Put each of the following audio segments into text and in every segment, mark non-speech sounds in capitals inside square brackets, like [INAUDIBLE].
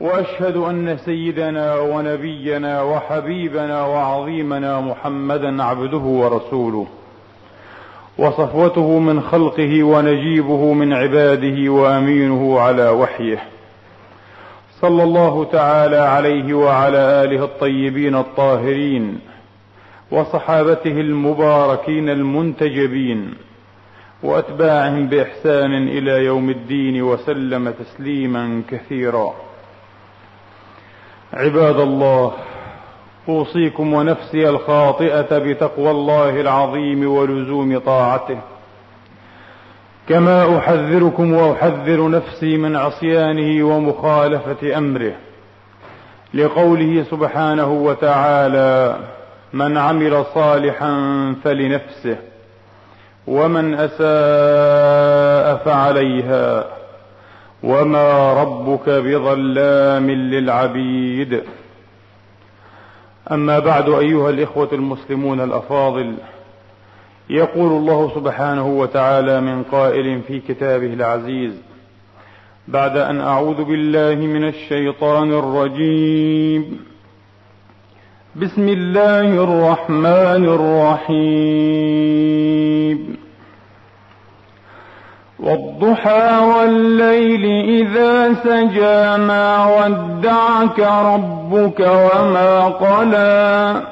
وأشهد أن سيدنا ونبينا وحبيبنا وعظيمنا محمدا عبده ورسوله. وصفوته من خلقه ونجيبه من عباده وأمينه على وحيه. صلى الله تعالى عليه وعلى آله الطيبين الطاهرين وصحابته المباركين المنتجبين وأتباعهم بإحسان إلى يوم الدين وسلم تسليما كثيرا. عباد الله أوصيكم ونفسي الخاطئة بتقوى الله العظيم ولزوم طاعته. كما أحذركم وأحذر نفسي من عصيانه ومخالفة أمره. لقوله سبحانه وتعالى من عمل صالحا فلنفسه ومن أساء فعليها. وما ربك بظلام للعبيد. اما بعد ايها الاخوه المسلمون الافاضل يقول الله سبحانه وتعالى من قائل في كتابه العزيز بعد ان اعوذ بالله من الشيطان الرجيم. بسم الله الرحمن الرحيم. والضحى والليل إذا سجى ما ودعك ربك وما قلى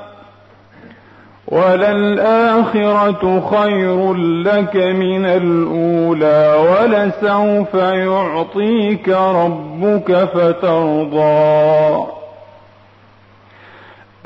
وللآخرة خير لك من الأولى ولسوف يعطيك ربك فترضى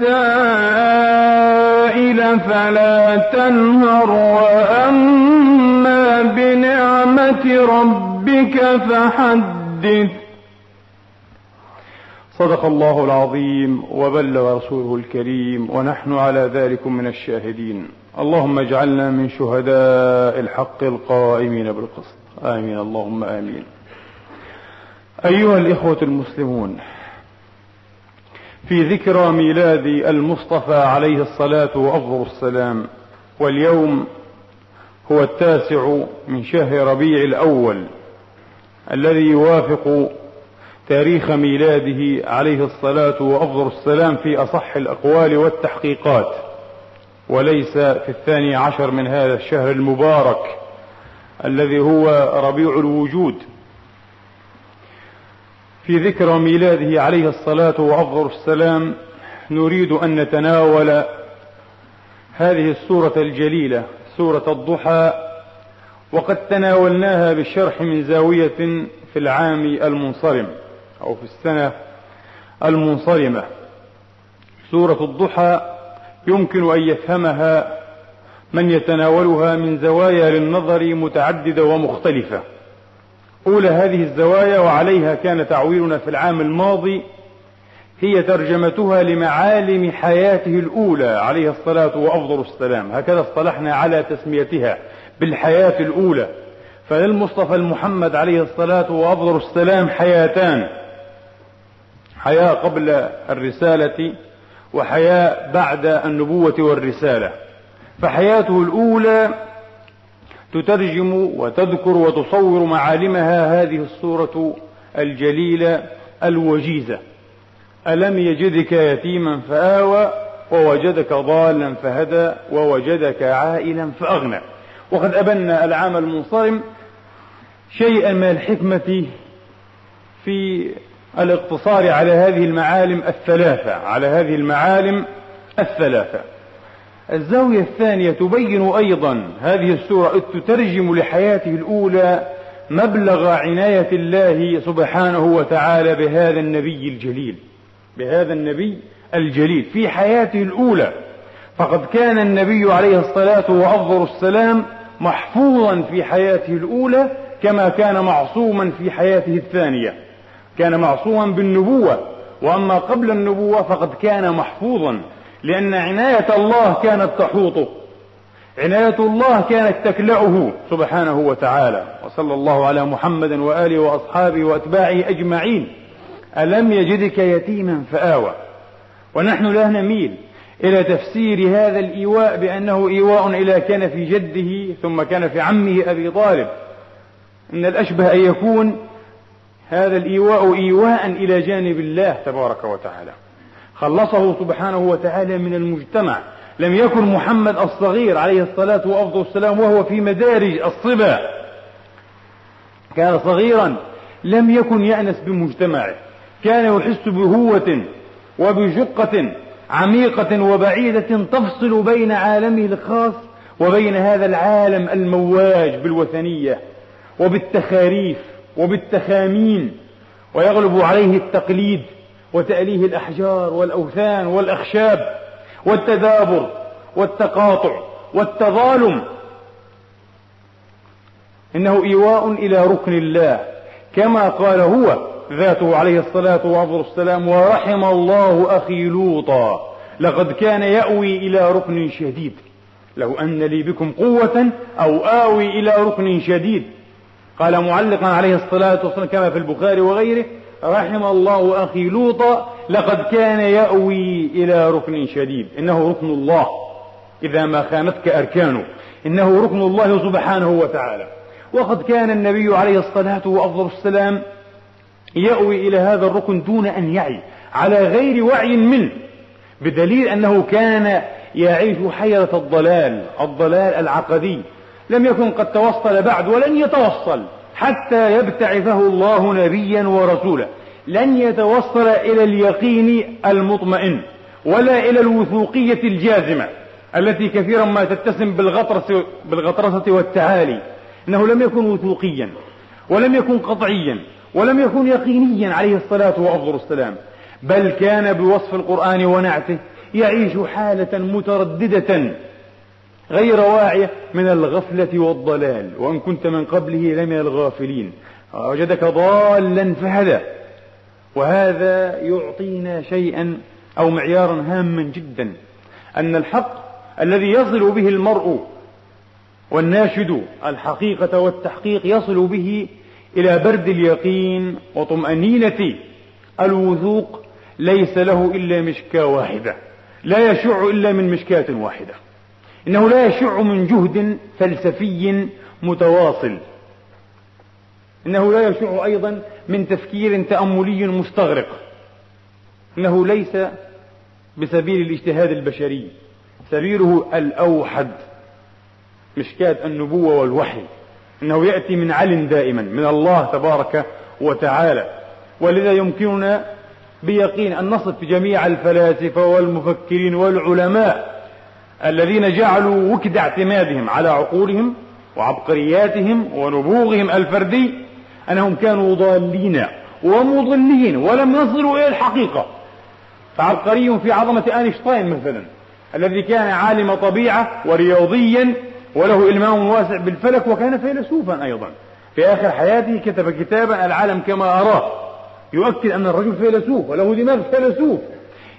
السائل فلا تنهر وأما بنعمة ربك فحدث. صدق الله العظيم وبلغ رسوله الكريم ونحن على ذلك من الشاهدين. اللهم اجعلنا من شهداء الحق القائمين بالقسط. آمين. اللهم آمين. أيها الإخوة المسلمون في ذكرى ميلاد المصطفى عليه الصلاة وأفضل السلام. واليوم هو التاسع من شهر ربيع الأول الذي يوافق تاريخ ميلاده عليه الصلاة وأفضل السلام في أصح الأقوال والتحقيقات. وليس في الثاني عشر من هذا الشهر المبارك الذي هو ربيع الوجود. في ذكرى ميلاده عليه الصلاة وأفضل السلام نريد أن نتناول هذه السورة الجليلة سورة الضحى وقد تناولناها بالشرح من زاوية في العام المنصرم أو في السنة المنصرمة. سورة الضحى يمكن أن يفهمها من يتناولها من زوايا للنظر متعددة ومختلفة. أولى هذه الزوايا وعليها كان تعويلنا في العام الماضي هي ترجمتها لمعالم حياته الأولى عليه الصلاة وأفضل السلام. هكذا اصطلحنا على تسميتها بالحياة الأولى. فللمصطفى المحمد عليه الصلاة وأفضل السلام حياتان. حياة قبل الرسالة وحياة بعد النبوة والرسالة. فحياته الأولى تترجم وتذكر وتصور معالمها هذه الصورة الجليلة الوجيزة. ألم يجدك يتيما فآوى ووجدك ضالا فهدى ووجدك عائلا فأغنى. وقد أبنا العام المنصرم شيئا من الحكمة في الاقتصار على هذه المعالم الثلاثة على هذه المعالم الثلاثة. الزاوية الثانية تبين أيضا هذه السورة تترجم لحياته الأولى مبلغ عناية الله سبحانه وتعالى بهذا النبي الجليل بهذا النبي الجليل في حياته الأولى. فقد كان النبي عليه الصلاة وأفضل السلام محفوظا في حياته الأولى كما كان معصوما في حياته الثانية. كان معصوما بالنبوة وأما قبل النبوة فقد كان محفوظا لأن عناية الله كانت تحوطه عناية الله كانت تكلأه سبحانه وتعالى. وصلى الله على محمد وآله وأصحابه وأتباعه أجمعين. ألم يجدك يتيما فآوى. ونحن لا نميل إلى تفسير هذا الإيواء بأنه إيواء إلى كنف جده ثم كنف عمه أبي طالب. إن الأشبه أن يكون هذا الإيواء إيواء إلى جانب الله تبارك وتعالى. خلصه سبحانه وتعالى من المجتمع. لم يكن محمد الصغير عليه الصلاة وأفضل السلام وهو في مدارج الصبا. كان صغيرا لم يكن يأنس بمجتمعه. كان يحس بهوة وبشقة عميقة وبعيدة تفصل بين عالمه الخاص وبين هذا العالم المواج بالوثنية وبالتخاريف وبالتخامين. ويغلب عليه التقليد وتأليه الأحجار والأوثان والأخشاب والتدابر والتقاطع والتظالم. إنه إيواء إلى ركن الله كما قال هو ذاته عليه الصلاة والسلام ورحم الله أخي لوطا لقد كان يأوي إلى ركن شديد. لو أن لي بكم قوة أو آوي إلى ركن شديد. قال معلقا عليه الصلاة والسلام كما في البخاري وغيره رحم الله أخي لوطا لقد كان يأوي إلى ركن شديد. إنه ركن الله. إذا ما خانتك أركانه. إنه ركن الله سبحانه وتعالى. وقد كان النبي عليه الصلاة وأفضل السلام يأوي إلى هذا الركن دون أن يعي على غير وعي منه. بدليل أنه كان يعيش حيرة الضلال الضلال العقدي. لم يكن قد توصل بعد ولن يتوصل. حتى يبتعثه الله نبيا ورسولا. لن يتوصل إلى اليقين المطمئن ولا إلى الوثوقية الجازمة التي كثيرا ما تتسم بالغطرسة, بالغطرسة والتعالي. إنه لم يكن وثوقيا ولم يكن قطعيا ولم يكن يقينيا عليه الصلاة وأفضل السلام. بل كان بوصف القرآن ونعته يعيش حالة مترددة. غير واعية من الغفلة والضلال وإن كنت من قبله لمن الغافلين. وجدك ضالا فهدى وهذا يعطينا شيئا أو معيارا هاما جدا. أن الحق الذي يصل به المرء والناشد الحقيقة والتحقيق يصل به إلى برد اليقين وطمأنينة الوثوق ليس له إلا مشكاة واحدة لا يشع إلا من مشكاة واحدة. إنه لا يشع من جهد فلسفي متواصل. إنه لا يشع أيضا من تفكير تأملي مستغرق. إنه ليس بسبيل الاجتهاد البشري. سبيله الأوحد. مشكاة النبوة والوحي. إنه يأتي من عل دائما من الله تبارك وتعالى. ولذا يمكننا بيقين أن نصف جميع الفلاسفة والمفكرين والعلماء الذين جعلوا وكد اعتمادهم على عقولهم وعبقرياتهم ونبوغهم الفردي أنهم كانوا ضالين ومضلين ولم يصلوا إلى الحقيقة. فعبقري في عظمة أينشتاين مثلا الذي كان عالم طبيعة ورياضيا وله إلمام واسع بالفلك وكان فيلسوفا أيضا. في آخر حياته كتب كتابا العالم كما أراه. يؤكد أن الرجل فيلسوف وله دماغ فيلسوف.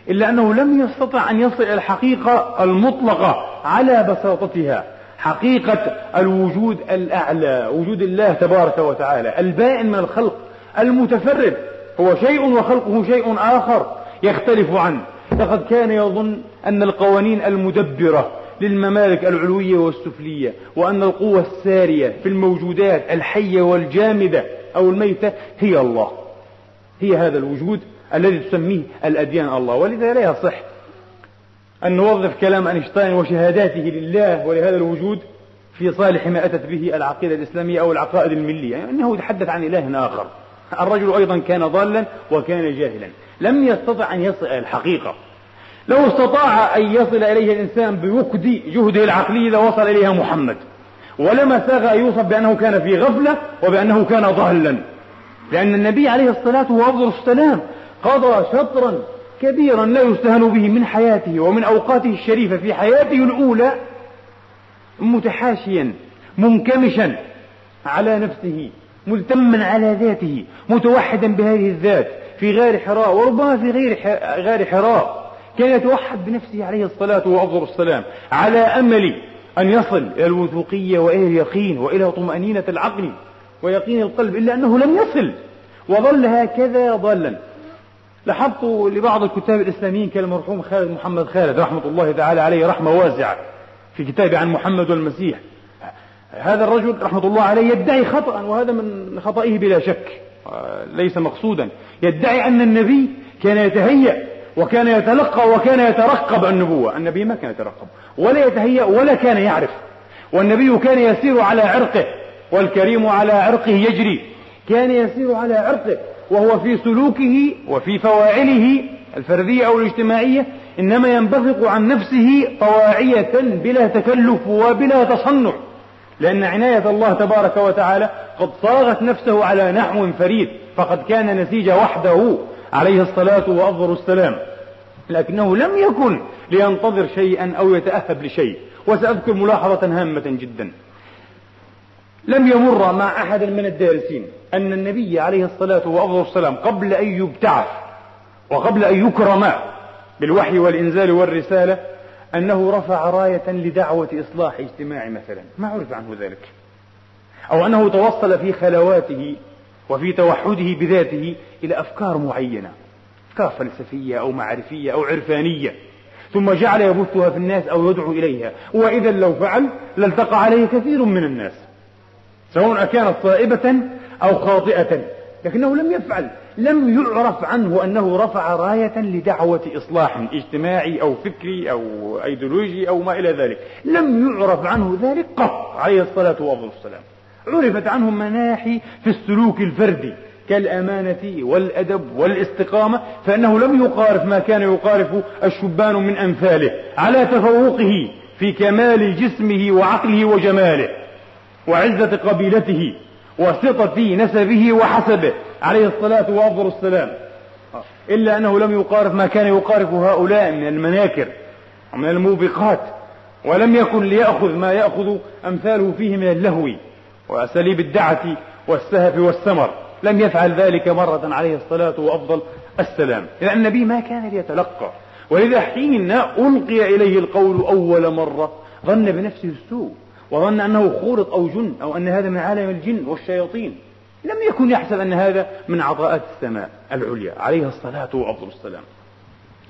إلا أنه لم يستطع أن يصل إلى الحقيقة المطلقة على بساطتها. حقيقة الوجود الأعلى وجود الله تبارك وتعالى البائن من الخلق المتفرد. هو شيء وخلقه شيء آخر يختلف عنه. لقد كان يظن أن القوانين المدبرة للممالك العلوية والسفلية وأن القوة السارية في الموجودات الحية والجامدة أو الميتة هي الله. هي هذا الوجود. الذي تسميه الأديان الله ولذا لا يصح أن نوظف كلام أينشتاين وشهاداته لله ولهذا الوجود في صالح ما أتت به العقيدة الإسلامية أو العقائد الملية يعني أنه يتحدث عن إله آخر. الرجل أيضا كان ضالا وكان جاهلا. لم يستطع أن يصل إلى الحقيقة. لو استطاع أن يصل إليه الإنسان بوقد جهده العقلي لوصل إليها محمد. ولما ساغ أن يوصف بأنه كان في غفلة وبأنه كان ضالا. لأن النبي عليه الصلاة والسلام قضى شطرا كبيرا لا يستهان به من حياته ومن أوقاته الشريفة في حياته الأولى متحاشيا منكمشا على نفسه ملتما على ذاته متوحدا بهذه الذات في غار حراء وربما في غير غار حراء كان يتوحد بنفسه عليه الصلاة والسلام على أمل أن يصل إلى الوثوقية وإلى اليقين وإلى طمأنينة العقل ويقين القلب إلا أنه لم يصل وظل هكذا ضالا لاحظت لبعض الكتاب الإسلاميين كالمرحوم خالد محمد خالد رحمة الله تعالى عليه رحمة واسعة في كتابه عن محمد والمسيح هذا الرجل رحمة الله عليه يدعي خطأ وهذا من خطئه بلا شك. ليس مقصودا. يدعي أن النبي كان يتهيأ وكان يتلقى وكان يترقب النبوة. النبي ما كان يترقب. ولا يتهيأ ولا كان يعرف. والنبي كان يسير على عرقه والكريم على عرقه يجري. كان يسير على عرقه. وهو في سلوكه وفي فواعله الفردية أو الاجتماعية إنما ينبثق عن نفسه طواعية بلا تكلف وبلا تصنع. لأن عناية الله تبارك وتعالى قد صاغت نفسه على نحو فريد فقد كان نسيج وحده. عليه الصلاة وأفضل السلام. لكنه لم يكن لينتظر شيئا أو يتأهب لشيء. وسأذكر ملاحظة هامة جدا. لم يمر مع أحد من الدارسين أن النبي عليه الصلاة وأفضل السلام قبل أن يبتعث وقبل أن يكرم بالوحي والإنزال والرسالة أنه رفع راية لدعوة إصلاح اجتماعي مثلا. ما عرف عنه ذلك. أو أنه توصل في خلواته وفي توحده بذاته إلى أفكار معينة. أفكار فلسفية أو معرفية أو عرفانية. ثم جعل يبثها في الناس أو يدعو إليها. وإذا لو فعل لالتقى عليه كثير من الناس. سواء كانت صائبة أو خاطئة لكنه لم يفعل لم يعرف عنه أنه رفع راية لدعوة إصلاح اجتماعي أو فكري أو أيديولوجي أو ما إلى ذلك. لم يعرف عنه ذلك قط عليه الصلاة والسلام. عرفت عنه مناحي في السلوك الفردي كالأمانة والأدب والاستقامة فإنه لم يقارف ما كان يقارف الشبان من أمثاله على تفوقه في كمال جسمه وعقله وجماله. وعزة قبيلته وسطة نسبه وحسبه. عليه الصلاة وأفضل السلام. إلا أنه لم يقارف ما كان يقارف هؤلاء من المناكر ومن الموبقات ولم يكن ليأخذ ما يأخذ أمثاله فيه من اللهو وأساليب الدعة والسهف والسمر. لم يفعل ذلك مرة عليه الصلاة وأفضل السلام. إذا النبي ما كان ليتلقى ولذا حين ألقي إليه القول أول مرة ظن بنفسه السوء. وظن أنه خورط أو جن أو أن هذا من عالم الجن والشياطين. لم يكن يحسب أن هذا من عطاءات السماء العليا. عليه الصلاة وأفضل السلام.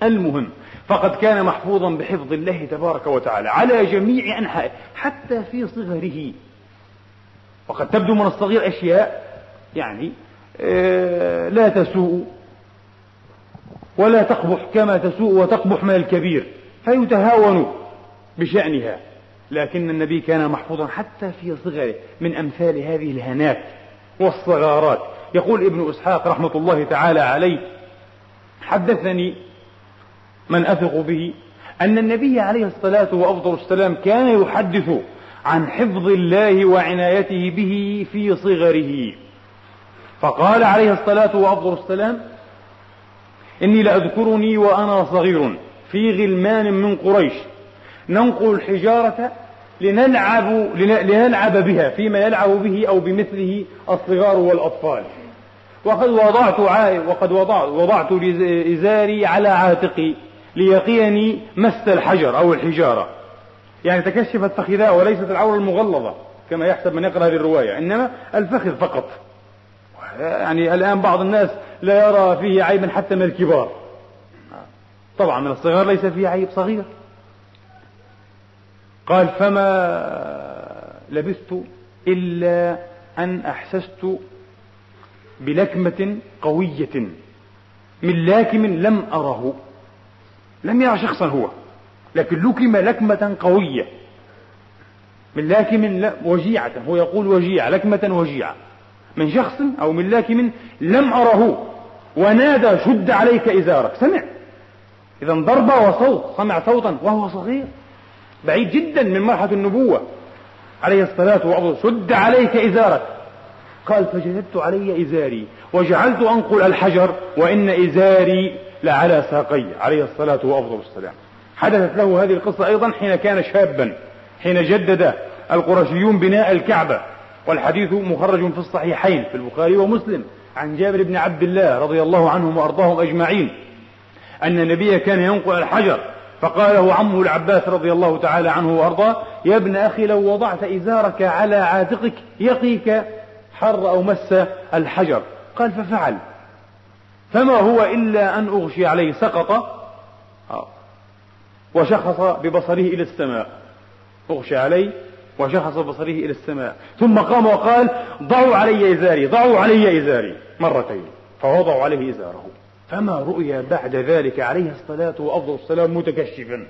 المهم فقد كان محفوظا بحفظ الله تبارك وتعالى على جميع أنحائه حتى في صغره. وقد تبدو من الصغير أشياء يعني آه، لا تسوء ولا تقبح كما تسوء وتقبح من الكبير فيتهاون بشأنها. لكن النبي كان محفوظا حتى في صغره من أمثال هذه الهنات والصغارات. يقول ابن إسحاق رحمة الله تعالى عليه حدثني من أثق به أن النبي عليه الصلاة وأفضل السلام كان يحدث عن حفظ الله وعنايته به في صغره. فقال عليه الصلاة وأفضل السلام إني لأذكرني وأنا صغير في غلمان من قريش ننقل الحجارة لنلعب لنلعب بها فيما يلعب به أو بمثله الصغار والأطفال. وقد وضعت وقد وضعت وضعت إزاري على عاتقي ليقيني مس الحجر أو الحجارة. يعني تكشفت فخذاء وليست العورة المغلظة كما يحسب من يقرأ هذه الرواية إنما الفخذ فقط. يعني الآن بعض الناس لا يرى فيه عيبا حتى من الكبار. طبعا من الصغار ليس فيه عيب صغير. قال فما لبثت إلا أن أحسست بلكمة قوية من لاكم لم أره. لم يرى شخصا هو لكن لكم لكمة قوية. من لاكم وجيعة هو يقول وجيعة لكمة وجيعة. من شخص أو من لاكم لم أره. ونادى شد عليك إزارك. سمع. إذا ضربة وصوت سمع صوتا وهو صغير. بعيد جدا من مرحلة النبوة. عليه الصلاة والسلام شد عليك إزارك. قال فجددت علي إزاري وجعلت أنقل الحجر وإن إزاري لعلى ساقي. عليه الصلاة والسلام. حدثت له هذه القصة أيضا حين كان شابا حين جدد القرشيون بناء الكعبة. والحديث مخرج في الصحيحين في البخاري ومسلم عن جابر بن عبد الله رضي الله عنهم وأرضاهم أجمعين أن النبي كان ينقل الحجر فقال له عمه العباس رضي الله تعالى عنه وأرضاه يا ابن أخي لو وضعت إزارك على عاتقك يقيك حر أو مس الحجر. قال ففعل. فما هو إلا أن أغشي عليه سقط؟ آه. وشخص ببصره إلى السماء. أغشي عليه وشخص بصره إلى السماء. ثم قام وقال ضعوا علي إزاري ضعوا علي إزاري. مرتين فوضعوا عليه إزاره. فما رؤي بعد ذلك عليه الصلاة وأفضل السلام متكشفا.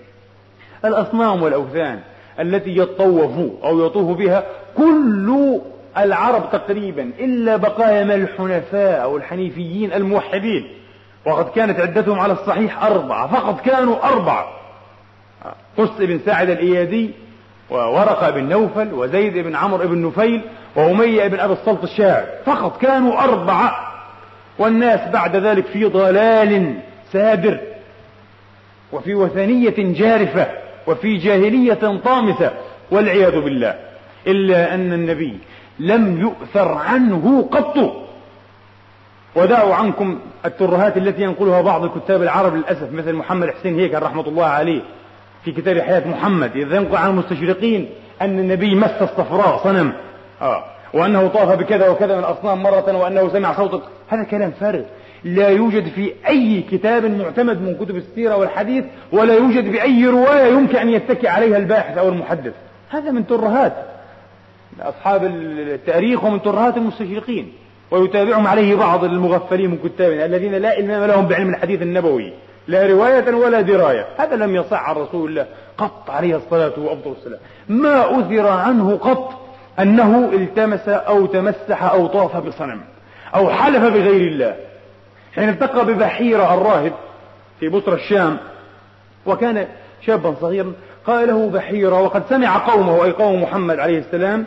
الأصنام والأوثان التي يطوف أو يطوف بها كل العرب تقريبا إلا بقايا من الحنفاء أو الحنيفيين الموحدين. وقد كانت عدتهم على الصحيح أربعة فقط كانوا أربعة. قس بن ساعد الإيادي وورقة بن نوفل وزيد بن عمرو بن نفيل وأمية بن أبي الصلت الشاعر فقط كانوا أربعة. والناس بعد ذلك في ضلال سابر وفي وثنية جارفة وفي جاهلية طامسة والعياذ بالله إلا أن النبي لم يؤثر عنه قط. ودعوا عنكم الترهات التي ينقلها بعض الكتاب العرب للأسف مثل محمد حسين هيكل رحمة الله عليه في كتاب حياة محمد إذا ينقل عن المستشرقين أن النبي مس الصفراء صنم. آه. وأنه طاف بكذا وكذا من الأصنام مرة وأنه سمع صوت هذا كلام فارغ. لا يوجد في أي كتاب معتمد من كتب السيرة والحديث ولا يوجد بأي رواية يمكن أن يتكي عليها الباحث أو المحدث. هذا من ترهات. أصحاب التاريخ ومن ترهات المستشرقين. ويتابعهم عليه بعض المغفلين من كتابنا الذين لا إلمام لهم بعلم الحديث النبوي. لا رواية ولا دراية. هذا لم يصح عن رسول الله. قط عليه الصلاة والسلام. ما أثر عنه قط أنه التمس أو تمسح أو طاف بصنم أو حلف بغير الله. حين التقى ببحيرة الراهب في بصرى الشام وكان شابا صغيرا قال له بحيرة وقد سمع قومه أي قوم محمد عليه السلام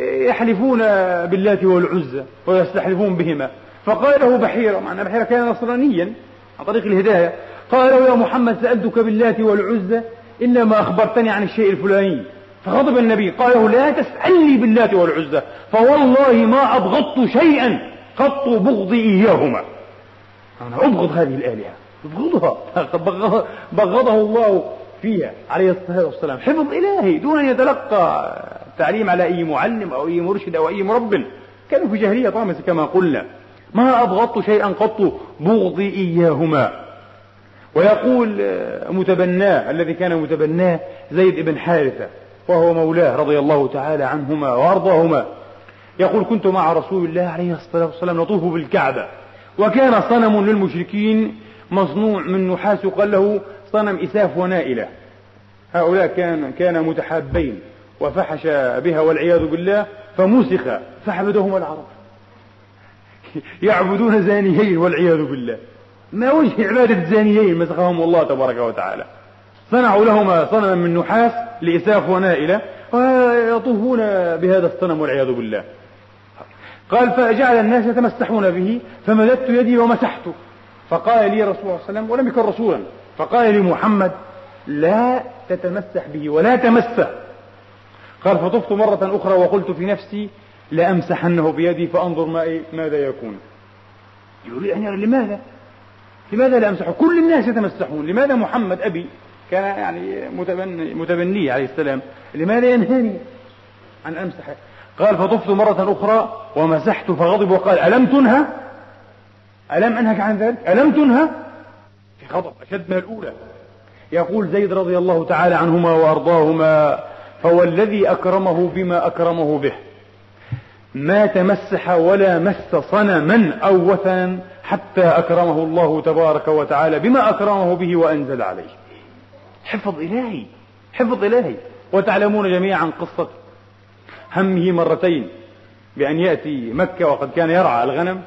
يحلفون باللات والعزى ويستحلفون بهما. فقال له بحيرة معنى بحيرة كان نصرانيا عن طريق الهداية. قال له يا محمد سألتك باللات والعزى إنما أخبرتني عن الشيء الفلاني. فغضب النبي. قال له لا تسألني باللات والعزى. فوالله ما أبغضت شيئا قط بغضي إياهما. أنا أبغض هذه الآلهة. أبغضها. [LAUGHS] بغضه الله فيها. عليه الصلاة والسلام. حفظ إلهي دون أن يتلقى تعليم على أي معلم أو أي مرشد أو أي مرب. كانوا في جاهلية طامسة كما قلنا. ما أبغضت شيئا قط بغضي إياهما. ويقول متبناه الذي كان متبناه زيد بن حارثة. وهو مولاه رضي الله تعالى عنهما وأرضاهما. يقول كنت مع رسول الله عليه الصلاة والسلام نطوف بالكعبة وكان صنم للمشركين مصنوع من نحاس يقال له صنم إساف ونائلة. هؤلاء كان كان متحابين وفحش بها والعياذ بالله فمسخ فعبدهما العرب. يعبدون زانيين والعياذ بالله. ما وجه عبادة زانيين؟ مسخهم الله تبارك وتعالى. صنعوا لهما صنما من نحاس لإساف ونائلة ويطوفون بهذا الصنم والعياذ بالله. قال فجعل الناس يتمسحون به فمددت يدي ومسحته فقال لي رسول الله صلى الله عليه وسلم ولم يكن رسولا. فقال لي محمد لا تتمسح به ولا تمسه. قال فطفت مرة أخرى وقلت في نفسي لأمسحنه بيدي فأنظر ما إيه ماذا يكون. يقول يعني لماذا؟ لماذا لا أمسحه؟ كل الناس يتمسحون لماذا محمد أبي كان يعني متبني, متبني عليه السلام. لماذا ينهاني؟ أن أمسح قال فطفت مرة أخرى ومسحت فغضب وقال ألم تنهى؟ ألم أنهك عن ذلك؟ ألم تنهى؟ في غضب أشد من الأولى. يقول زيد رضي الله تعالى عنهما وأرضاهما فوالذي أكرمه بما أكرمه به. ما تمسح ولا مس صنما أو وثنا حتى أكرمه الله تبارك وتعالى بما أكرمه به وأنزل عليه. حفظ إلهي حفظ إلهي. وتعلمون جميعا قصة همه مرتين بأن يأتي مكة وقد كان يرعى الغنم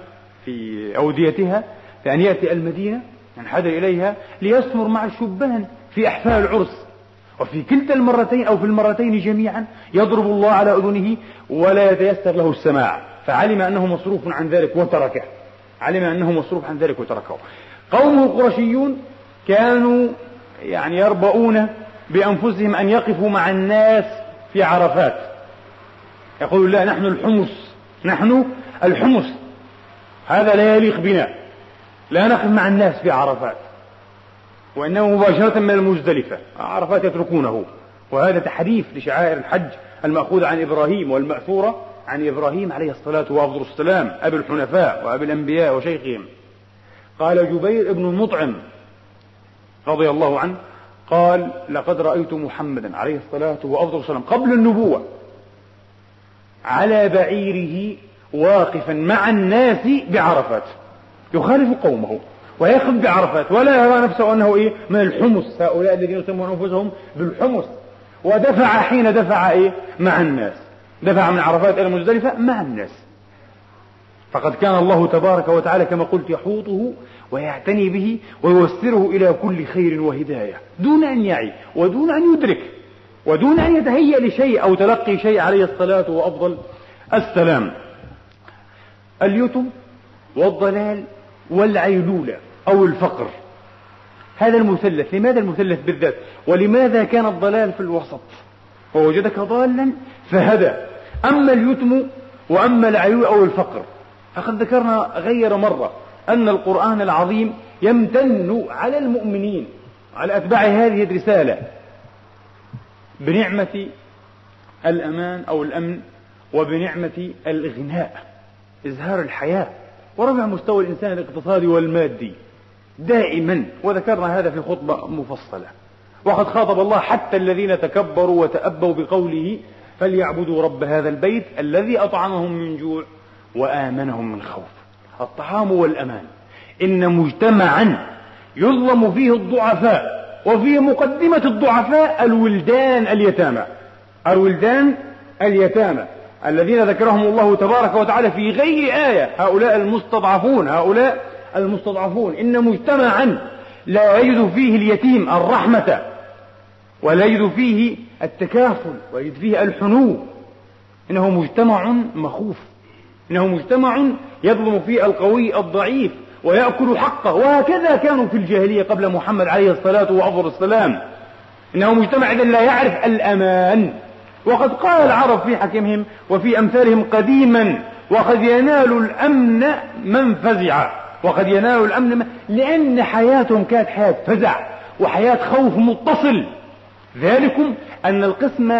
في أوديتها بأن يأتي المدينة ينحدر إليها ليسمر مع الشبان في أحفال العرس. وفي كلتا المرتين أو في المرتين جميعا يضرب الله على أذنه ولا يتيسر له السماع. فعلم أنه مصروف عن ذلك وتركه. علم أنه مصروف عن ذلك وتركه. قومه القرشيون كانوا يعني يربؤون بأنفسهم أن يقفوا مع الناس في عرفات. يقول لا نحن الحمص نحن الحمص. هذا لا يليق بنا. لا نقف مع الناس في عرفات. وإنما مباشرة من المزدلفة. عرفات يتركونه. وهذا تحريف لشعائر الحج المأخوذة عن إبراهيم والمأثورة عن إبراهيم عليه الصلاة والسلام أبي الحنفاء وأبي الأنبياء وشيخهم. قال جبير بن المطعم رضي الله عنه قال لقد رأيت محمدا عليه الصلاة والسلام قبل النبوة على بعيره واقفا مع الناس بعرفات يخالف قومه ويقف بعرفات ولا يرى نفسه أنه إيه من الحمص هؤلاء الذين يسمون أنفسهم بالحمص ودفع حين دفع إيه مع الناس دفع من عرفات إلى مزدلفة مع الناس. فقد كان الله تبارك وتعالى كما قلت يحوطه ويعتني به ويوسره إلى كل خير وهداية. دون أن يعي ودون أن يدرك ودون أن يتهيأ لشيء أو تلقي شيء عليه الصلاة وأفضل. السلام. اليتم والضلال والعيلولة أو الفقر. هذا المثلث لماذا المثلث بالذات؟ ولماذا كان الضلال في الوسط؟ ووجدك ضالا فهدى. أما اليتم وأما العيول أو الفقر فقد ذكرنا غير مرة أن القرآن العظيم يمتن على المؤمنين على أتباع هذه الرسالة. بنعمة الأمان أو الأمن وبنعمة الإغناء إزهار الحياة ورفع مستوى الإنسان الاقتصادي والمادي دائما. وذكرنا هذا في خطبة مفصلة. وقد خاطب الله حتى الذين تكبروا وتأبوا بقوله فليعبدوا رب هذا البيت الذي أطعمهم من جوع وآمنهم من خوف. الطعام والأمان. إن مجتمعا يظلم فيه الضعفاء وفي مقدمة الضعفاء الولدان اليتامى. الولدان اليتامى الذين ذكرهم الله تبارك وتعالى في غير آية. هؤلاء المستضعفون هؤلاء المستضعفون. إن مجتمعا لا يجد فيه اليتيم الرحمة ولا يجد فيه التكافل ويجد فيه الحنو. إنه مجتمع مخوف. إنه مجتمع يظلم فيه القوي الضعيف ويأكل حقه. وهكذا كانوا في الجاهلية قبل محمد عليه الصلاة وأفضل السلام. إنه مجتمع إذا لا يعرف الأمان. وقد قال العرب في حكمهم وفي أمثالهم قديما وقد ينال الأمن من فزع. وقد ينال الأمن من لأن حياتهم كانت حياة فزع وحياة خوف متصل. ذلكم أن القسم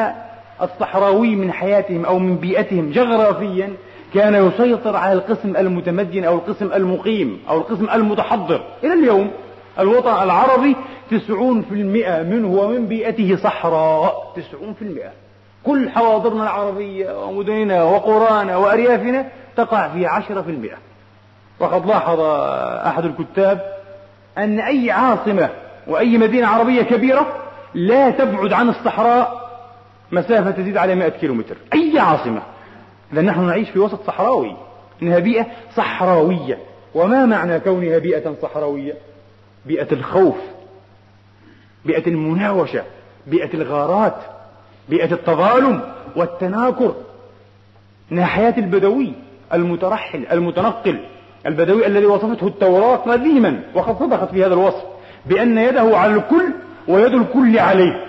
الصحراوي من حياتهم أو من بيئتهم جغرافيا كان يسيطر على القسم المتمدن أو القسم المقيم أو القسم المتحضر. إلى اليوم الوطن العربي تسعون في المئة منه ومن بيئته صحراء. تسعون في المئة. كل حواضرنا العربية ومدننا وقرانا وأريافنا تقع في عشرة في المئة. وقد لاحظ أحد الكتاب أن أي عاصمة وأي مدينة عربية كبيرة لا تبعد عن الصحراء. مسافة تزيد على 100 كيلومتر. أي عاصمة إذا نحن نعيش في وسط صحراوي. إنها بيئة صحراوية. وما معنى كونها بيئة صحراوية؟ بيئة الخوف. بيئة المناوشة. بيئة الغارات. بيئة التظالم والتناكر. إنها حياة البدوي المترحل المتنقل. البدوي الذي وصفته التوراة قديما وقد صدقت في هذا الوصف. بأن يده على الكل ويد الكل عليه.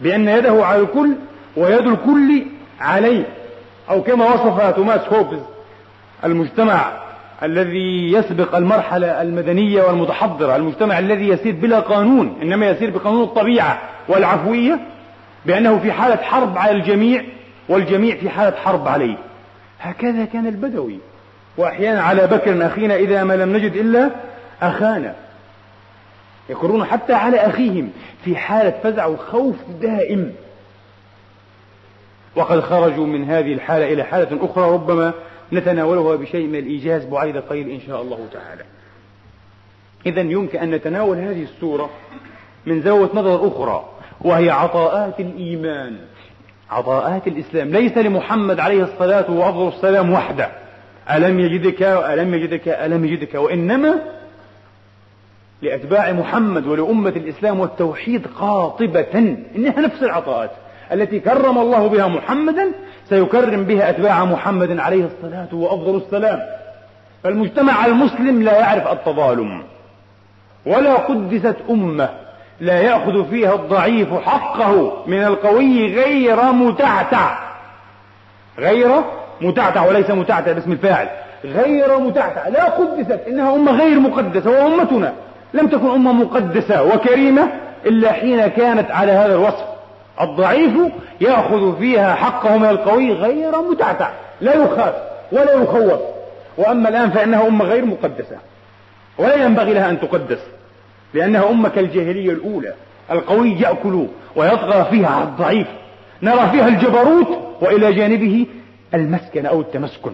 بأن يده على الكل ويد الكل عليه. أو كما وصف توماس هوبز المجتمع الذي يسبق المرحلة المدنية والمتحضرة المجتمع الذي يسير بلا قانون إنما يسير بقانون الطبيعة والعفوية بأنه في حالة حرب على الجميع والجميع في حالة حرب عليه. هكذا كان البدوي. وأحيانا على بكر أخينا إذا ما لم نجد إلا أخانا. يقرون حتى على أخيهم في حالة فزع وخوف دائم. وقد خرجوا من هذه الحالة إلى حالة أخرى ربما نتناولها بشيء من الإيجاز بعد قليل إن شاء الله تعالى. إذا يمكن أن نتناول هذه السورة من زاوية نظر أخرى وهي عطاءات الإيمان. عطاءات الإسلام. ليس لمحمد عليه الصلاة وأفضل السلام وحده. ألم يجدك ألم يجدك ألم يجدك؟ وإنما لأتباع محمد ولأمة الإسلام والتوحيد قاطبة. إنها نفس العطاءات. التي كرم الله بها محمدا سيكرم بها أتباع محمد عليه الصلاة وأفضل السلام. فالمجتمع المسلم لا يعرف التظالم ولا قدست أمة لا يأخذ فيها الضعيف حقه من القوي غير متعتع. غير متعتع وليس متعتع باسم الفاعل. غير متعتع. لا قدست إنها أمة غير مقدسة وأمتنا لم تكن أمة مقدسة وكريمة إلا حين كانت على هذا الوصف. الضعيف يأخذ فيها حقه من القوي غير متعتع لا يخاف ولا يخوف. وأما الآن فإنها أمة غير مقدسة ولا ينبغي لها أن تقدس لأنها أمة كالجاهلية الأولى القوي يأكل ويطغى فيها على الضعيف. نرى فيها الجبروت وإلى جانبه المسكن أو التمسكن.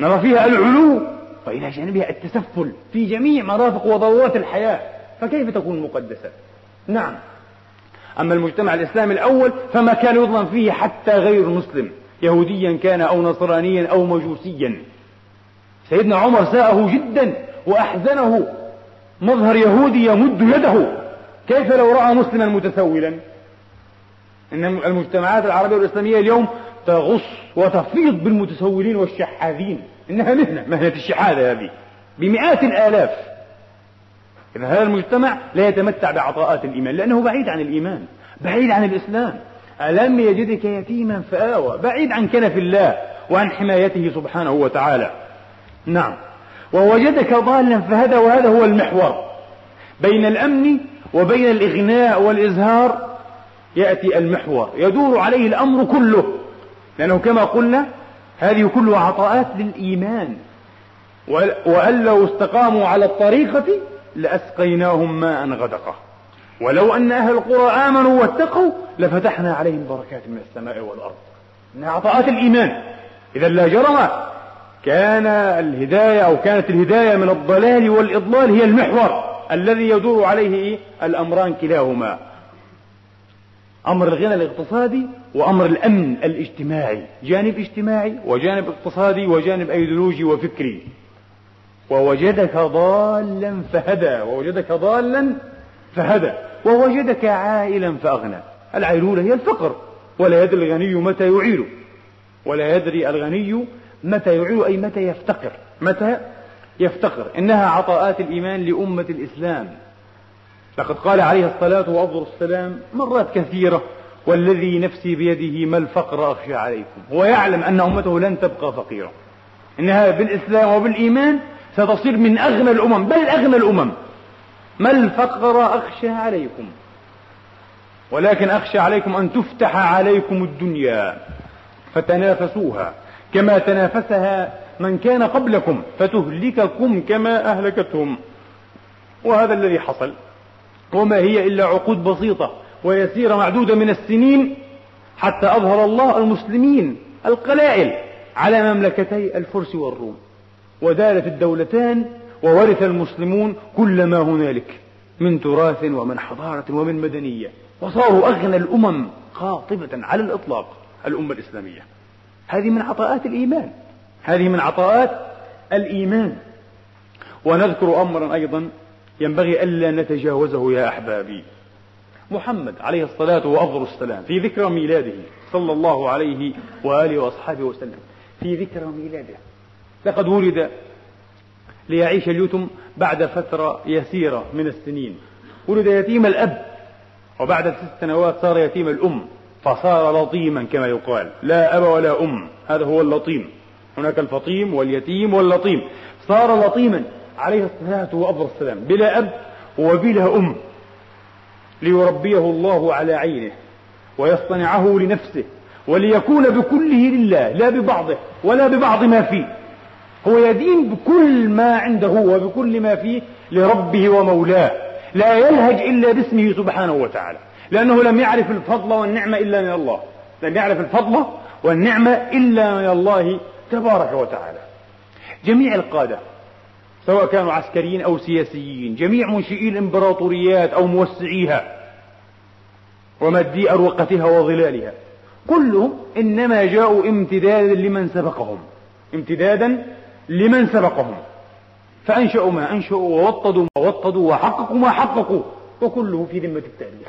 نرى فيها العلو وإلى جانبها التسفل في جميع مرافق وضرورات الحياة. فكيف تكون مقدسة؟ نعم. أما المجتمع الإسلامي الأول فما كان يظلم فيه حتى غير مسلم يهوديا كان أو نصرانيا أو مجوسيا. سيدنا عمر ساءه جدا وأحزنه. مظهر يهودي يمد يده. كيف لو رأى مسلما متسولا؟ إن المجتمعات العربية والإسلامية اليوم تغص وتفيض بالمتسولين والشحاذين. إنها مهنة مهنة الشحاذة هذه. بمئات الآلاف. إذا هذا المجتمع لا يتمتع بعطاءات الإيمان لأنه بعيد عن الإيمان بعيد عن الإسلام. ألم يجدك يتيما فآوى بعيد عن كنف الله وعن حمايته سبحانه وتعالى. نعم. ووجدك ضالا فهذا وهذا هو المحور. بين الأمن وبين الإغناء والإزهار يأتي المحور. يدور عليه الأمر كله. لأنه كما قلنا هذه كلها عطاءات للإيمان. وأن لو استقاموا على الطريقة لأسقيناهم ماء غدقه. ولو أن أهل القرى آمنوا واتقوا لفتحنا عليهم بركات من السماء والأرض. من عطاءات الإيمان. إذا لا جرم كان الهداية أو كانت الهداية من الضلال والإضلال هي المحور الذي يدور عليه الأمران كلاهما. أمر الغنى الاقتصادي وأمر الأمن الاجتماعي. جانب اجتماعي وجانب اقتصادي وجانب أيديولوجي وفكري. ووجدك ضالا فهدى ووجدك ضالا فهدى ووجدك عائلا فأغنى. العيلولة هي الفقر ولا يدري الغني متى يعيل ولا يدري الغني متى يعيل أي متى يفتقر. متى يفتقر. إنها عطاءات الإيمان لأمة الإسلام. لقد قال عليه الصلاة وأفضل السلام مرات كثيرة والذي نفسي بيده ما الفقر أخشى عليكم. هو يعلم أن أمته لن تبقى فقيرة. إنها بالإسلام وبالإيمان ستصير من أغنى الأمم. بل أغنى الأمم. ما الفقر أخشى عليكم؟ ولكن أخشى عليكم أن تفتح عليكم الدنيا فتنافسوها. كما تنافسها من كان قبلكم فتهلككم كما أهلكتهم. وهذا الذي حصل. وما هي إلا عقود بسيطة ويسيرة معدودة من السنين حتى أظهر الله المسلمين القلائل على مملكتي الفرس والروم. ودارت الدولتان وورث المسلمون كل ما هنالك من تراث ومن حضارة ومن مدنية. وصاروا أغنى الأمم قاطبة على الإطلاق الأمة الإسلامية. هذه من عطاءات الإيمان. هذه من عطاءات الإيمان. ونذكر أمرا أيضا ينبغي ألا نتجاوزه يا أحبابي. محمد عليه الصلاة وأفضل السلام في ذكرى ميلاده صلى الله عليه وآله وأصحابه وسلم. في ذكرى ميلاده. لقد ولد ليعيش اليتم بعد فترة يسيرة من السنين. ولد يتيم الأب وبعد ست سنوات صار يتيم الأم فصار لطيما كما يقال. لا أب ولا أم هذا هو اللطيم. هناك الفطيم واليتيم واللطيم. صار لطيما عليه الصلاة وأفضل السلام بلا أب وبلا أم ليربيه الله على عينه ويصطنعه لنفسه وليكون بكله لله لا ببعضه ولا ببعض ما فيه. هو يدين بكل ما عنده وبكل ما فيه لربه ومولاه. لا يلهج إلا باسمه سبحانه وتعالى. لأنه لم يعرف الفضل والنعمة إلا من الله. لم يعرف الفضل والنعمة إلا من الله تبارك وتعالى. جميع القادة سواء كانوا عسكريين أو سياسيين جميع منشئي الإمبراطوريات أو موسعيها ومدي أروقتها وظلالها كلهم إنما جاءوا امتدادا لمن سبقهم. امتدادا لمن سبقهم. فأنشأوا ما أنشأوا ووطدوا ما وطدوا وحققوا ما حققوا وكله في ذمة التاريخ.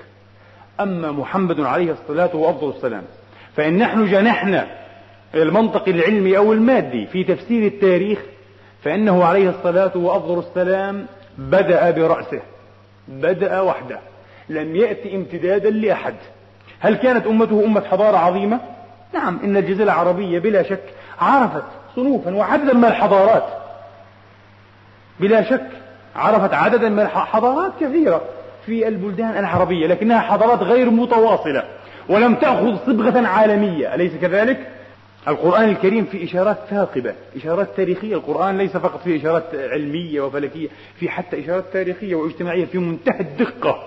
أما محمد عليه الصلاة وأفضل السلام فإن نحن جنحنا المنطق العلمي أو المادي في تفسير التاريخ فإنه عليه الصلاة وأفضل السلام بدأ برأسه بدأ وحده لم يأتي امتدادا لأحد. هل كانت أمته أمة حضارة عظيمة؟ نعم إن الجزيرة العربية بلا شك عرفت صنوفا وعددا من الحضارات. بلا شك عرفت عددا من الحضارات كثيرة في البلدان العربية لكنها حضارات غير متواصلة ولم تأخذ صبغة عالمية. أليس كذلك؟ القرآن الكريم في إشارات ثاقبة إشارات تاريخية. القرآن ليس فقط في إشارات علمية وفلكية في حتى إشارات تاريخية واجتماعية في منتهى الدقة.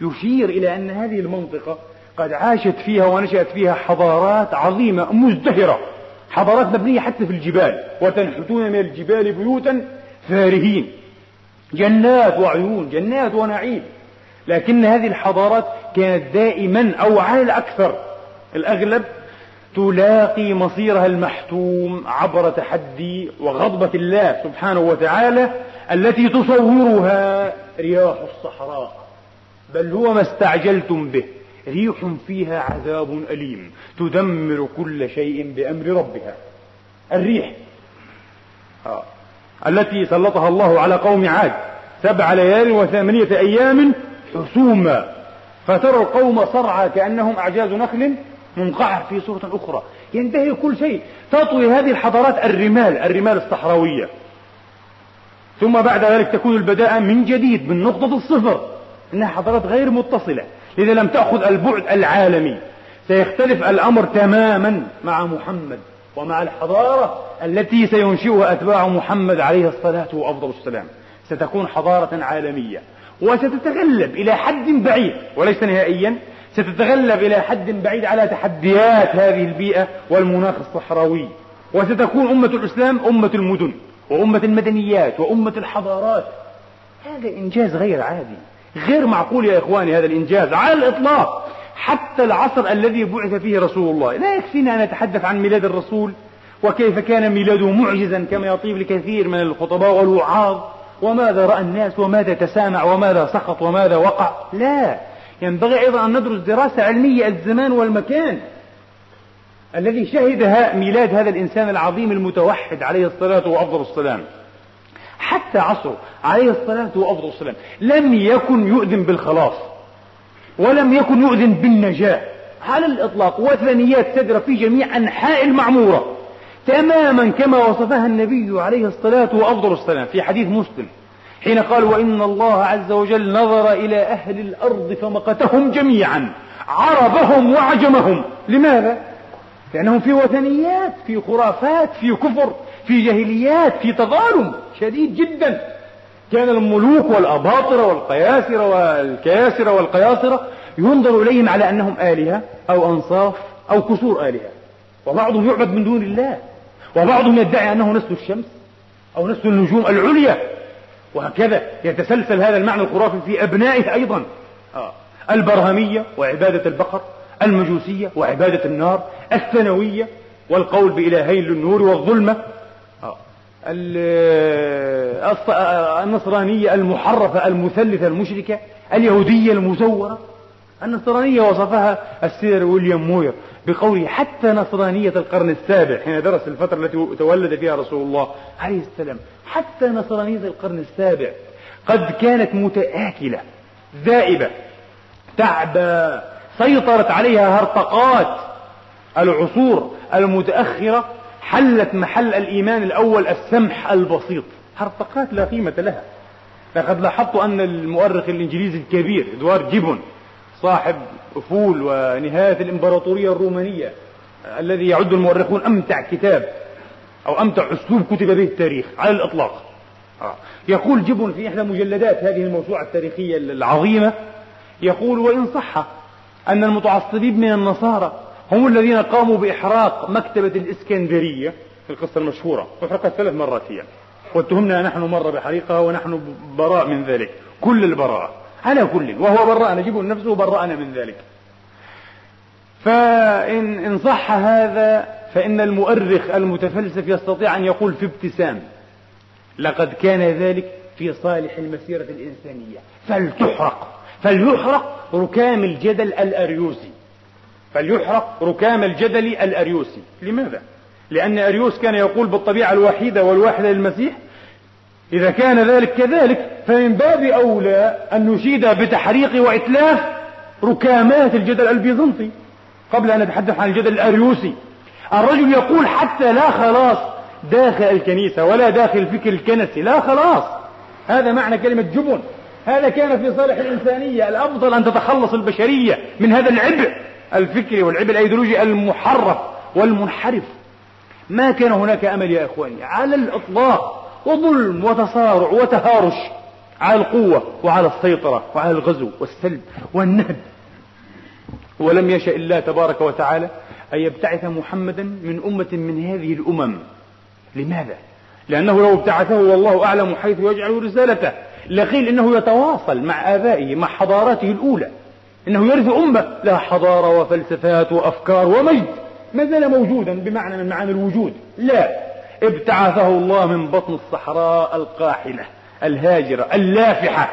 يشير إلى أن هذه المنطقة قد عاشت فيها ونشأت فيها حضارات عظيمة مزدهرة. حضارات مبنية حتى في الجبال وتنحتون من الجبال بيوتا فارهين. جنات وعيون جنات ونعيم. لكن هذه الحضارات كانت دائما أو على الأكثر الأغلب تلاقي مصيرها المحتوم عبر تحدي وغضبة الله سبحانه وتعالى التي تصورها رياح الصحراء. بل هو ما استعجلتم به. ريح فيها عذاب أليم تدمر كل شيء بأمر ربها. الريح. آه. التي سلطها الله على قوم عاد. سبع ليال وثمانية أيام حسوما. فترى القوم صرعى كأنهم أعجاز نخل منقعر في صورة أخرى. ينتهي كل شيء. تطوي هذه الحضارات الرمال الرمال الصحراوية. ثم بعد ذلك تكون البداءة من جديد من نقطة الصفر. إنها حضارات غير متصلة. إذا لم تأخذ البعد العالمي سيختلف الأمر تماما مع محمد ومع الحضارة التي سينشئها أتباع محمد عليه الصلاة وأفضل السلام. ستكون حضارة عالمية وستتغلب إلى حد بعيد وليس نهائيا ستتغلب إلى حد بعيد على تحديات هذه البيئة والمناخ الصحراوي. وستكون أمة الإسلام أمة المدن وأمة المدنيات وأمة الحضارات. هذا إنجاز غير عادي. غير معقول يا إخواني هذا الإنجاز على الإطلاق. حتى العصر الذي بعث فيه رسول الله. لا يكفينا أن نتحدث عن ميلاد الرسول وكيف كان ميلاده معجزا كما يطيب لكثير من الخطباء والوعاظ. وماذا رأى الناس وماذا تسامع وماذا سقط وماذا وقع؟ لا. ينبغي أيضا أن ندرس دراسة علمية الزمان والمكان الذي شهدها ميلاد هذا الإنسان العظيم المتوحد عليه الصلاة وأفضل السلام. حتى عصره عليه الصلاة وأفضل السلام لم يكن يؤذن بالخلاص ولم يكن يؤذن بالنجاة. على الإطلاق وثنيات تدرى في جميع أنحاء المعمورة. تماما كما وصفها النبي عليه الصلاة وأفضل السلام في حديث مسلم حين قال وإن الله عز وجل نظر إلى أهل الأرض فمقتهم جميعا عربهم وعجمهم. لماذا؟ لأنهم في وثنيات في خرافات في كفر. في جاهليات في تظالم شديد جدا كان الملوك والأباطرة والقياسرة والكياسرة والقياصرة ينظر إليهم على أنهم آلهة أو أنصاف أو كسور آلهة وبعضهم يعبد من دون الله وبعضهم يدعي أنه نسل الشمس أو نسل النجوم العليا وهكذا يتسلسل هذا المعنى الخرافي في أبنائه أيضا آه. البرهمية وعبادة البقر المجوسية وعبادة النار الثانوية والقول بإلهين للنور والظلمة. النصرانية المحرفة المثلثة المشركة اليهودية المزورة. النصرانية وصفها السير ويليام موير بقوله حتى نصرانية القرن السابع حين درس الفترة التي تولد فيها رسول الله عليه السلام حتى نصرانية القرن السابع قد كانت متآكلة ذائبة تعبى سيطرت عليها هرطقات العصور المتأخرة حلت محل الإيمان الأول السمح البسيط. هرطقات لا قيمة لها. لقد لاحظت أن المؤرخ الإنجليزي الكبير إدوارد جيبون صاحب أفول ونهاية الإمبراطورية الرومانية الذي يعد المؤرخون أمتع كتاب أو أمتع أسلوب كتب به التاريخ على الإطلاق. آه. يقول جبن في إحدى مجلدات هذه الموسوعة التاريخية العظيمة يقول وإن صح أن المتعصبين من النصارى هم الذين قاموا بإحراق مكتبة الإسكندرية. في القصة المشهورة. أحرقت ثلاث مرات هي. واتهمنا نحن مرة بحريقها ونحن براء من ذلك. كل البراءة على كل. وهو برأنا جبن نفسه برأنا من ذلك. فإن إن صح هذا فإن المؤرخ المتفلسف يستطيع أن يقول في ابتسام لقد كان ذلك في صالح المسيرة الإنسانية. فلتحرق. فليحرق ركام الجدل الأريوسي. فليحرق ركام الجدل الأريوسي. لماذا؟ لأن أريوس كان يقول بالطبيعة الوحيدة والواحدة للمسيح إذا كان ذلك كذلك فمن باب أولى أن نشيد بتحريق وإتلاف ركامات الجدل البيزنطي. قبل أن نتحدث عن الجدل الأريوسي الرجل يقول حتى لا خلاص داخل الكنيسة ولا داخل الفكر الكنسي لا خلاص. هذا معنى كلمة جبن. هذا كان في صالح الإنسانية الأفضل أن تتخلص البشرية من هذا العبء. الفكري والعبء الأيديولوجي المحرف والمنحرف. ما كان هناك أمل يا إخواني على الإطلاق وظلم وتصارع وتهارش على القوة وعلى السيطرة وعلى الغزو والسلب والنهب. ولم يشأ الله تبارك وتعالى أن يبتعث محمدا من أمة من هذه الأمم. لماذا؟ لأنه لو ابتعثه والله أعلم حيث يجعل رسالته. لقيل إنه يتواصل مع آبائه مع حضاراته الأولى. إنه يرث أمة. لها حضارة وفلسفات وأفكار ومجد. ما زال موجودا بمعنى من معاني الوجود. لا. ابتعثه الله من بطن الصحراء القاحلة الهاجرة اللافحة.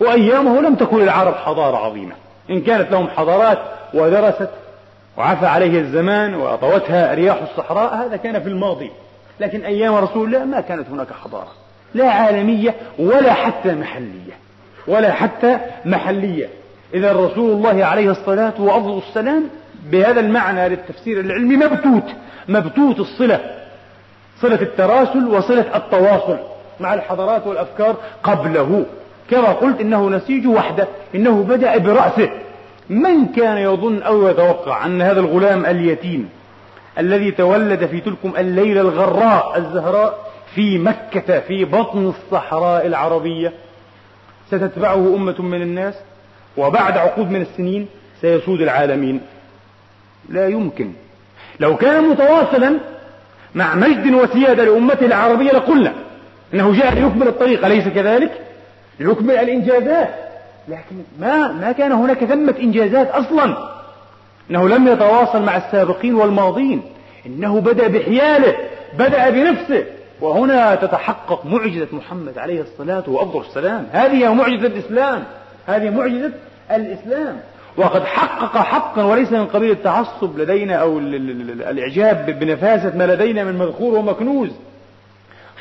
وأيامه لم تكن العرب حضارة عظيمة. إن كانت لهم حضارات ودرست وعفى عليه الزمان وأطوتها رياح الصحراء هذا كان في الماضي. لكن أيام رسول الله ما كانت هناك حضارة. لا عالمية ولا حتى محلية. ولا حتى محلية. إذا رسول الله عليه الصلاة وأفضل السلام بهذا المعنى للتفسير العلمي مبتوت مبتوت الصلة صلة التراسل وصلة التواصل مع الحضارات والأفكار قبله. كما قلت إنه نسيج وحده إنه بدأ برأسه. من كان يظن أو يتوقع أن هذا الغلام اليتيم الذي تولد في تلكم الليلة الغراء الزهراء في مكة في بطن الصحراء العربية ستتبعه أمة من الناس؟ وبعد عقود من السنين سيسود العالمين. لا يمكن. لو كان متواصلا مع مجد وسيادة لأمته العربية لقلنا إنه جاء ليكمل الطريق أليس كذلك؟ ليكمل الإنجازات. لكن ما ما كان هناك ثمة إنجازات أصلا. إنه لم يتواصل مع السابقين والماضين. إنه بدأ بحياله بدأ بنفسه. وهنا تتحقق معجزة محمد عليه الصلاة وأفضل السلام هذه معجزة الإسلام. هذه معجزة الإسلام. وقد حقق حقا وليس من قبيل التعصب لدينا أو الإعجاب بنفاسة ما لدينا من مذخور ومكنوز.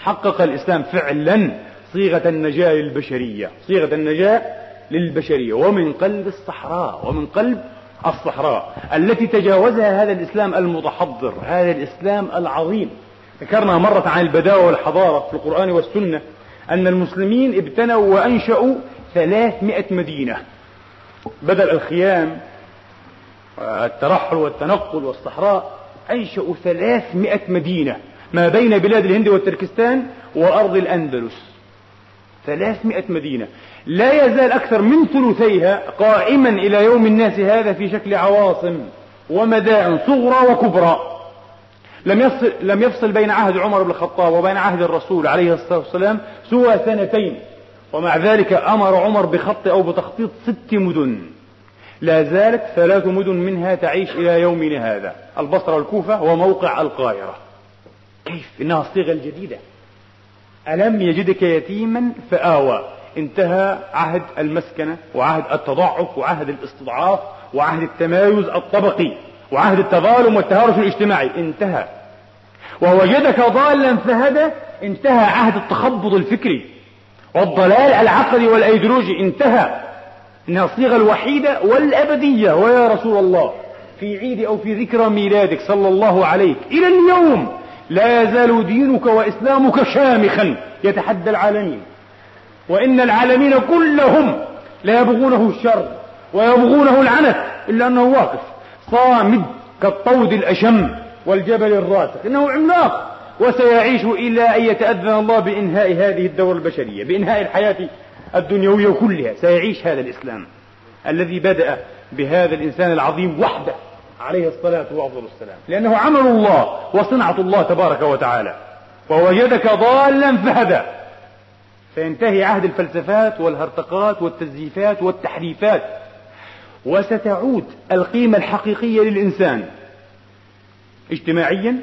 حقق الإسلام فعلا صيغة النجاة للبشرية صيغة النجاة للبشرية ومن قلب الصحراء ومن قلب الصحراء التي تجاوزها هذا الإسلام المتحضر هذا الإسلام العظيم. ذكرنا مرة عن البداوة والحضارة في القرآن والسنة أن المسلمين ابتنوا وأنشأوا ثلاثمائة مدينة. بدل الخيام الترحل والتنقل والصحراء أنشأوا ثلاثمائة مدينة ما بين بلاد الهند والتركستان وأرض الأندلس. ثلاثمائة مدينة. لا يزال أكثر من ثلثيها قائما إلى يوم الناس هذا في شكل عواصم ومدائن صغرى وكبرى. لم يفصل, لم يفصل بين عهد عمر بن الخطاب وبين عهد الرسول عليه الصلاة والسلام سوى سنتين. ومع ذلك أمر عمر بخط أو بتخطيط ست مدن. لا زالت ثلاث مدن منها تعيش إلى يومنا هذا. البصرة والكوفة وموقع القاهرة. كيف؟ إنها الصيغة الجديدة ألم يجدك يتيما فآوى. انتهى عهد المسكنة وعهد التضعف وعهد الاستضعاف وعهد التمايز الطبقي وعهد التظالم والتهارش الاجتماعي. انتهى. ووجدك ضالا فهدى. انتهى عهد التخبط الفكري. والضلال العقلي والأيديولوجي انتهى. إنها الصيغة الوحيدة والأبدية. ويا رسول الله في عيد أو في ذكرى ميلادك صلى الله عليك إلى اليوم لا يزال دينك وإسلامك شامخا يتحدى العالمين. وإن العالمين كلهم لا يبغونه الشر ويبغونه العنت إلا أنه واقف صامد كالطود الأشم والجبل الراسخ. إنه عملاق. وسيعيش إلى أن يتأذن الله بإنهاء هذه الدورة البشرية بإنهاء الحياة الدنيوية كلها. سيعيش هذا الإسلام الذي بدأ بهذا الإنسان العظيم وحده عليه الصلاة وأفضل السلام. لأنه عمل الله وصنعة الله تبارك وتعالى. ووجدك ضالا فهدى. سينتهي عهد الفلسفات والهرطقات والتزييفات والتحريفات. وستعود القيمة الحقيقية للإنسان. اجتماعيا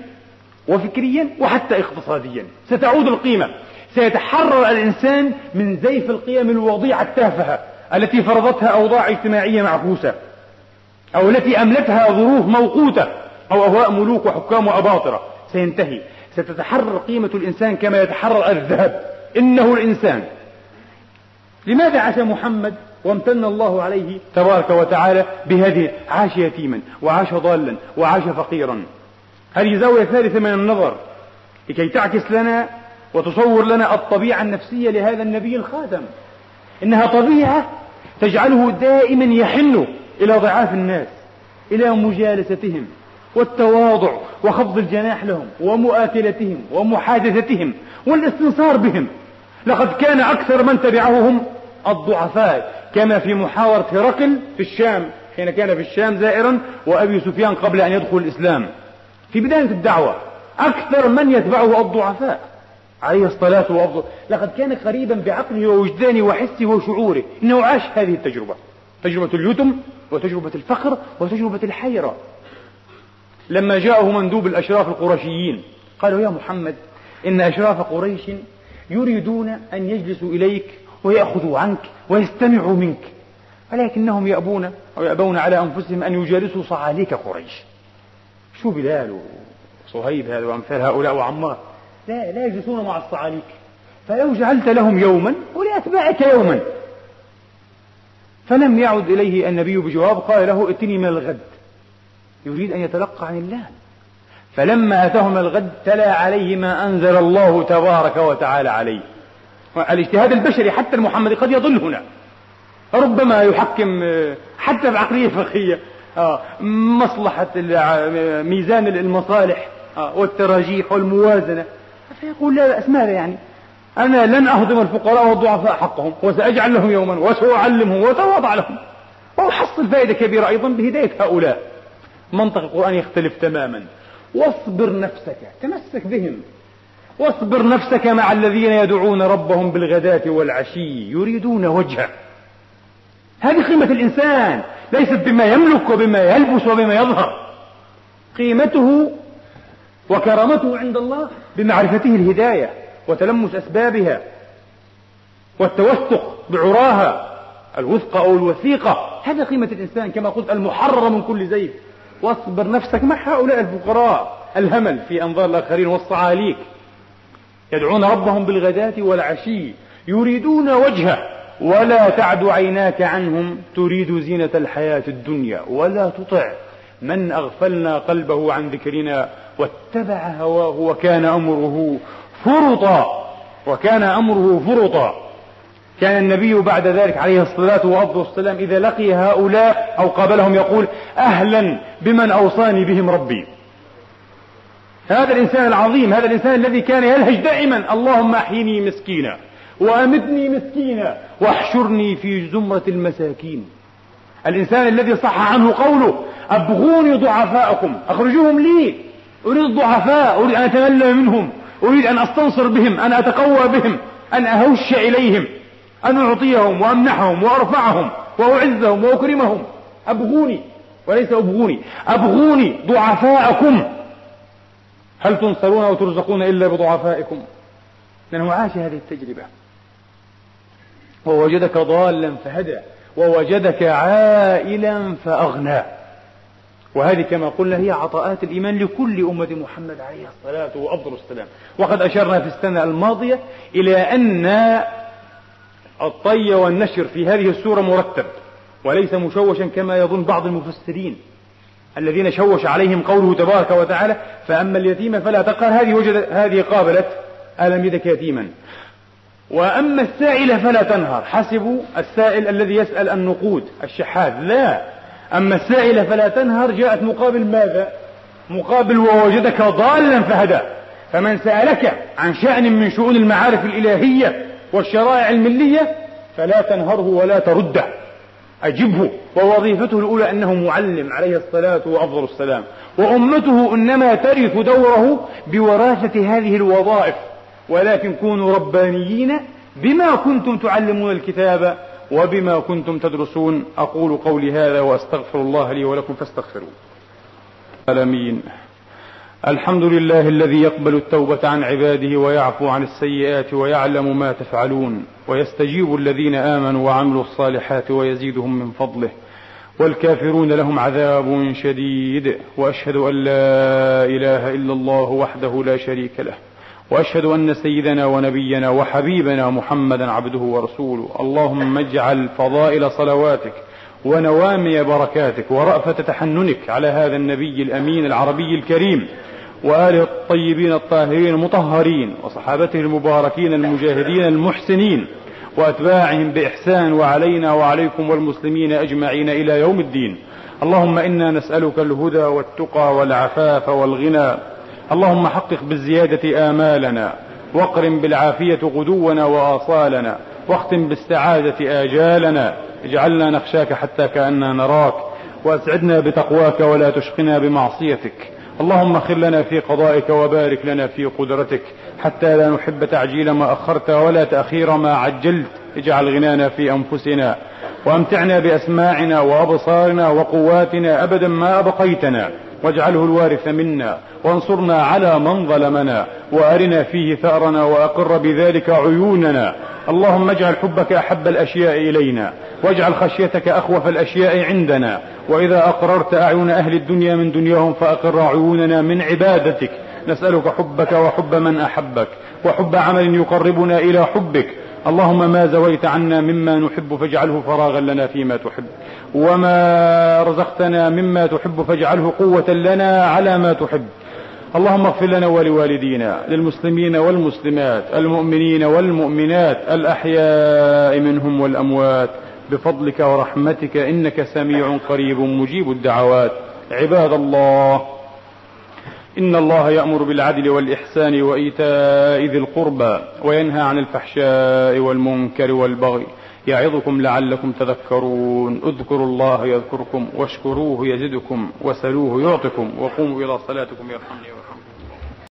وفكريا وحتى اقتصاديا. ستعود القيمة. سيتحرر الإنسان من زيف القيم الوضيعة التافهة التي فرضتها أوضاع اجتماعية معكوسة أو التي أملتها ظروف موقوتة أو أهواء ملوك وحكام وأباطرة سينتهي. ستتحرر قيمة الإنسان كما يتحرر الذهب. إنه الإنسان. لماذا عاش محمد وامتن الله عليه تبارك وتعالى بهذه عاش يتيما وعاش ضالا وعاش فقيرا؟ هذه زاوية ثالثة من النظر لكي تعكس لنا وتصور لنا الطبيعة النفسية لهذا النبي الخاتم. إنها طبيعة تجعله دائما يحن إلى ضعاف الناس إلى مجالستهم والتواضع وخفض الجناح لهم ومؤاكلتهم ومحادثتهم والاستنصار بهم. لقد كان أكثر من تبعه هم الضعفاء كما في محاورة هرقل في الشام حين كان في الشام زائرا وأبي سفيان قبل أن يدخل الإسلام. في بداية الدعوة أكثر من يتبعه الضعفاء. عليه الصلاة والسلام لقد كان قريبا بعقله ووجدانه وحسه وشعوره. إنه عاش هذه التجربة. تجربة اليتم وتجربة الفقر وتجربة الحيرة. لما جاءه مندوب الأشراف القرشيين قالوا يا محمد إن أشراف قريش يريدون أن يجلسوا إليك ويأخذوا عنك ويستمعوا منك ولكنهم يأبون أو يأبون على أنفسهم أن يجالسوا صعاليك قريش. شو بلال وصهيب هذا وأمثال هؤلاء وعمار؟ لا لا يجلسون مع الصعاليك. فلو جعلت لهم يوما ولأتباعك يوما. فلم يعد إليه النبي بجواب قال له ائتني من الغد. يريد أن يتلقى عن الله. فلما أتاهم الغد تلا عليه ما أنزل الله تبارك وتعالى عليه. الاجتهاد البشري حتى المحمدي قد يضل هنا. ربما يحكم حتى في عقلية فقهية. آه، مصلحة ميزان المصالح آه، والتراجيح والموازنة. فيقول لا بأس ماذا يعني؟ أنا لن أهضم الفقراء والضعفاء حقهم وسأجعل لهم يوما وسأعلمهم وأتواضع لهم. وأحصل فائدة كبيرة أيضا بهداية هؤلاء. منطق القرآن يختلف تماما. واصبر نفسك تمسك بهم. واصبر نفسك مع الذين يدعون ربهم بالغداة والعشي يريدون وجهه. هذه قيمة الإنسان ليست بما يملك وبما يلبس وبما يظهر. قيمته وكرامته عند الله بمعرفته الهداية وتلمس أسبابها والتوثق بعراها الوثقة أو الوثيقة. هذا قيمة الإنسان كما قلت المحرر من كل زيف واصبر نفسك مع هؤلاء الفقراء. الهمل في أنظار الآخرين والصعاليك. يدعون ربهم بالغداة والعشي. يريدون وجهه. ولا تعد عيناك عنهم تريد زينة الحياة الدنيا ولا تطع من أغفلنا قلبه عن ذكرنا واتبع هواه وكان أمره فرطا وكان أمره فرطا. كان النبي بعد ذلك عليه الصلاة والسلام إذا لقي هؤلاء أو قابلهم يقول أهلا بمن أوصاني بهم ربي. هذا الإنسان العظيم هذا الإنسان الذي كان يلهج دائما اللهم أحيني مسكينا. وأمتني مسكينا واحشرني في زمرة المساكين. الإنسان الذي صح عنه قوله أبغوني ضعفاءكم أخرجوهم لي. أريد الضعفاء أريد أن أتملى منهم أريد أن أستنصر بهم أن أتقوى بهم أن أهش إليهم أن أعطيهم وأمنحهم وأرفعهم وأعزهم وأكرمهم. أبغوني وليس أبغوني أبغوني ضعفاءكم. هل تنصرون أو ترزقون إلا بضعفائكم؟ لأنه عاش هذه التجربة. ووجدك ضالا فهدى ووجدك عائلا فأغنى. وهذه كما قلنا هي عطاءات الإيمان لكل أمة محمد عليه الصلاة وأفضل السلام. وقد أشرنا في السنة الماضية إلى أن الطي والنشر في هذه السورة مرتب وليس مشوشا كما يظن بعض المفسرين الذين شوش عليهم قوله تبارك وتعالى فأما اليتيم فلا تقهر. هذه وجد هذه قابلت ألم يدك يتيما. وأما السائل فلا تنهر حسبوا السائل الذي يسأل النقود الشحاذ لا. أما السائل فلا تنهر جاءت مقابل ماذا؟ مقابل ووجدك ضالا فهدى. فمن سألك عن شأن من شؤون المعارف الإلهية والشرائع الملية فلا تنهره ولا ترده. أجبه. ووظيفته الأولى أنه معلم عليه الصلاة وأفضل السلام. وأمته إنما ترث دوره بوراثة هذه الوظائف. ولكن كونوا ربانيين بما كنتم تعلمون الكتاب وبما كنتم تدرسون. أقول قولي هذا وأستغفر الله لي ولكم فاستغفروا العالمين. الحمد لله الذي يقبل التوبة عن عباده ويعفو عن السيئات ويعلم ما تفعلون. ويستجيب الذين آمنوا وعملوا الصالحات ويزيدهم من فضله. والكافرون لهم عذاب شديد. وأشهد أن لا إله إلا الله وحده لا شريك له. وأشهد أن سيدنا ونبينا وحبيبنا محمدا عبده ورسوله. اللهم اجعل فضائل صلواتك ونوامي بركاتك ورأفة تحننك على هذا النبي الأمين العربي الكريم وآله الطيبين الطاهرين المطهرين وصحابته المباركين المجاهدين المحسنين وأتباعهم بإحسان وعلينا وعليكم والمسلمين أجمعين إلى يوم الدين. اللهم إنا نسألك الهدى والتقى والعفاف والغنى اللهم حقق بالزيادة آمالنا واقرم بالعافية غدونا وآصالنا واختم بالسعادة آجالنا. اجعلنا نخشاك حتى كأننا نراك وأسعدنا بتقواك ولا تشقنا بمعصيتك. اللهم خر لنا في قضائك وبارك لنا في قدرتك حتى لا نحب تعجيل ما أخرت ولا تأخير ما عجلت. اجعل غنانا في أنفسنا وأمتعنا بأسماعنا وأبصارنا وقواتنا أبدا ما أبقيتنا. واجعله الوارث منا وانصرنا على من ظلمنا وأرنا فيه ثأرنا وأقر بذلك عيوننا. اللهم اجعل حبك أحب الأشياء إلينا واجعل خشيتك أخوف الأشياء عندنا. وإذا أقررت أعين أهل الدنيا من دنياهم فأقر عيوننا من عبادتك. نسألك حبك وحب من أحبك وحب عمل يقربنا إلى حبك. اللهم ما زويت عنا مما نحب فاجعله فراغا لنا فيما تحب. وما رزقتنا مما تحب فاجعله قوة لنا على ما تحب. اللهم اغفر لنا ولوالدينا للمسلمين والمسلمات المؤمنين والمؤمنات الأحياء منهم والأموات. بفضلك ورحمتك إنك سميع قريب مجيب الدعوات. عباد الله. إن الله يأمر بالعدل والإحسان وإيتاء ذي القربى وينهى عن الفحشاء والمنكر والبغي. يعظكم لعلكم تذكرون. اذكروا الله يذكركم واشكروه يزدكم وسلوه يعطكم وقوموا إلى صلاتكم يرحمني